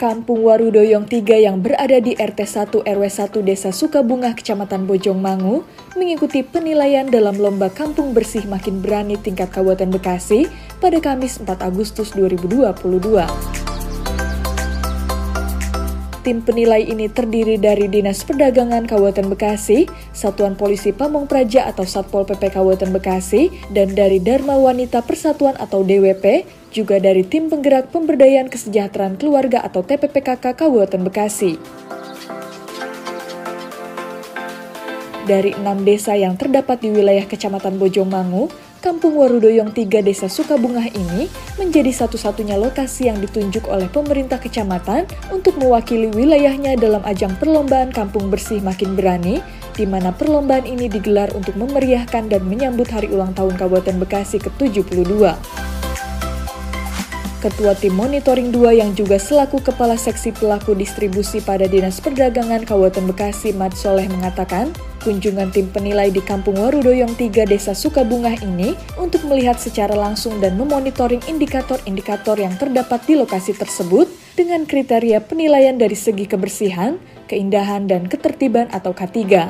Kampung Warudoyong 3 yang berada di RT 1 RW 1 Desa Sukabungah, Kecamatan Bojongmangu, mengikuti penilaian dalam Lomba Kampung Bersih Makin Berani tingkat Kabupaten Bekasi pada Kamis 4 Agustus 2022. Tim penilai ini terdiri dari Dinas Perdagangan Kabupaten Bekasi, Satuan Polisi Pamong Praja atau Satpol PP Kabupaten Bekasi, dan dari Dharma Wanita Persatuan atau DWP, juga dari Tim Penggerak Pemberdayaan Kesejahteraan Keluarga atau TPPKK Kabupaten Bekasi. Dari enam desa yang terdapat di wilayah Kecamatan Bojongmangu, Kampung Warudoyong 3 Desa Sukabungah ini menjadi satu-satunya lokasi yang ditunjuk oleh pemerintah kecamatan untuk mewakili wilayahnya dalam ajang perlombaan Kampung Bersih Makin Berani, di mana perlombaan ini digelar untuk memeriahkan dan menyambut hari ulang tahun Kabupaten Bekasi ke-72. Ketua Tim Monitoring 2 yang juga selaku Kepala Seksi Pelaku Distribusi pada Dinas Perdagangan Kabupaten Bekasi, Mat Soleh mengatakan, Kunjungan tim penilai di Kampung Warudoyong 3 Desa Sukabungah ini untuk melihat secara langsung dan memonitoring indikator-indikator yang terdapat di lokasi tersebut dengan kriteria penilaian dari segi kebersihan, keindahan, dan ketertiban atau K3.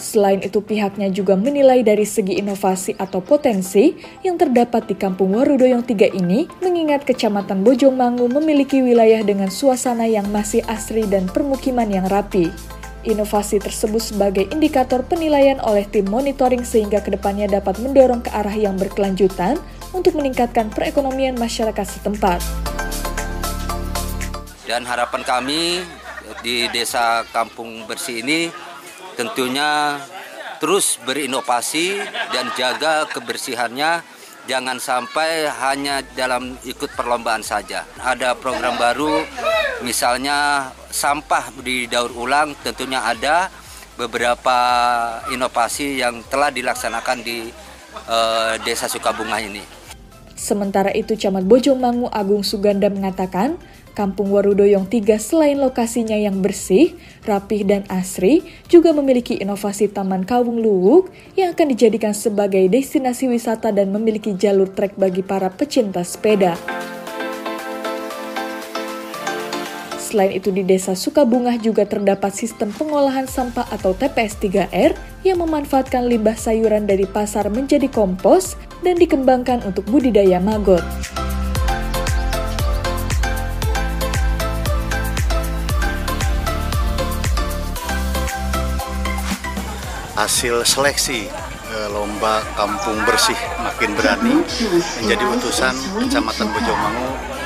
Selain itu pihaknya juga menilai dari segi inovasi atau potensi yang terdapat di Kampung Warudoyong 3 ini mengingat Kecamatan Bojongmangu memiliki wilayah dengan suasana yang masih asri dan permukiman yang rapi. Inovasi tersebut sebagai indikator penilaian oleh tim monitoring sehingga ke depannya dapat mendorong ke arah yang berkelanjutan untuk meningkatkan perekonomian masyarakat setempat. Dan harapan kami di desa Kampung Bersih ini tentunya terus berinovasi dan jaga kebersihannya jangan sampai hanya dalam ikut perlombaan saja. Ada program baru misalnya sampah di daur ulang tentunya ada beberapa inovasi yang telah dilaksanakan di uh, Desa Sukabunga ini. Sementara itu Camat Bojongmangu Agung Suganda mengatakan, Kampung Warudoyong 3 selain lokasinya yang bersih, rapih dan asri, juga memiliki inovasi Taman Kawung Luwuk yang akan dijadikan sebagai destinasi wisata dan memiliki jalur trek bagi para pecinta sepeda. Selain itu di Desa Sukabungah juga terdapat sistem pengolahan sampah atau TPS 3R yang memanfaatkan limbah sayuran dari pasar menjadi kompos dan dikembangkan untuk budidaya maggot. Hasil seleksi eh, lomba kampung bersih makin berani menjadi utusan Kecamatan Bojongmangu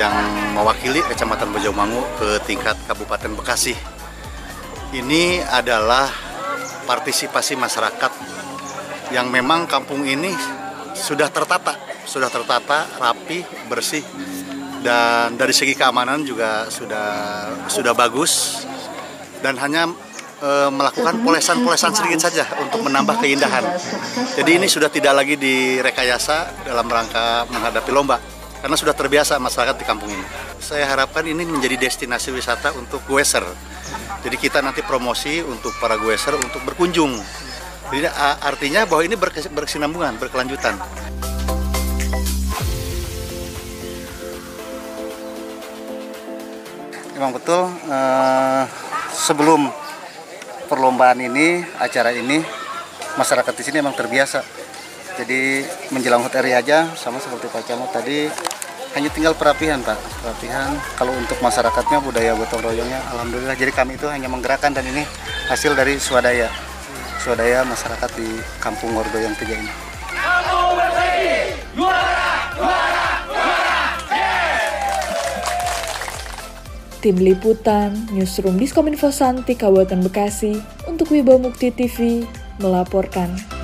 yang mewakili Kecamatan Bojongmangu ke tingkat Kabupaten Bekasi. Ini adalah partisipasi masyarakat yang memang kampung ini sudah tertata, sudah tertata, rapi, bersih, dan dari segi keamanan juga sudah sudah bagus dan hanya e, melakukan polesan-polesan sedikit saja untuk menambah keindahan. Jadi ini sudah tidak lagi direkayasa dalam rangka menghadapi lomba karena sudah terbiasa masyarakat di kampung ini. Saya harapkan ini menjadi destinasi wisata untuk gueser. Jadi kita nanti promosi untuk para gueser untuk berkunjung. Jadi artinya bahwa ini berkesinambungan, berkelanjutan. Memang betul uh, sebelum perlombaan ini, acara ini, masyarakat di sini memang terbiasa jadi menjelang hot area aja sama seperti Pak Camat tadi hanya tinggal perapihan Pak. Perapihan kalau untuk masyarakatnya budaya gotong royongnya Alhamdulillah. Jadi kami itu hanya menggerakkan dan ini hasil dari swadaya. Swadaya masyarakat di Kampung yang tiga ini. Tim Liputan, Newsroom Diskominfo Santi, Kabupaten Bekasi, untuk Wibawa Mukti TV, melaporkan.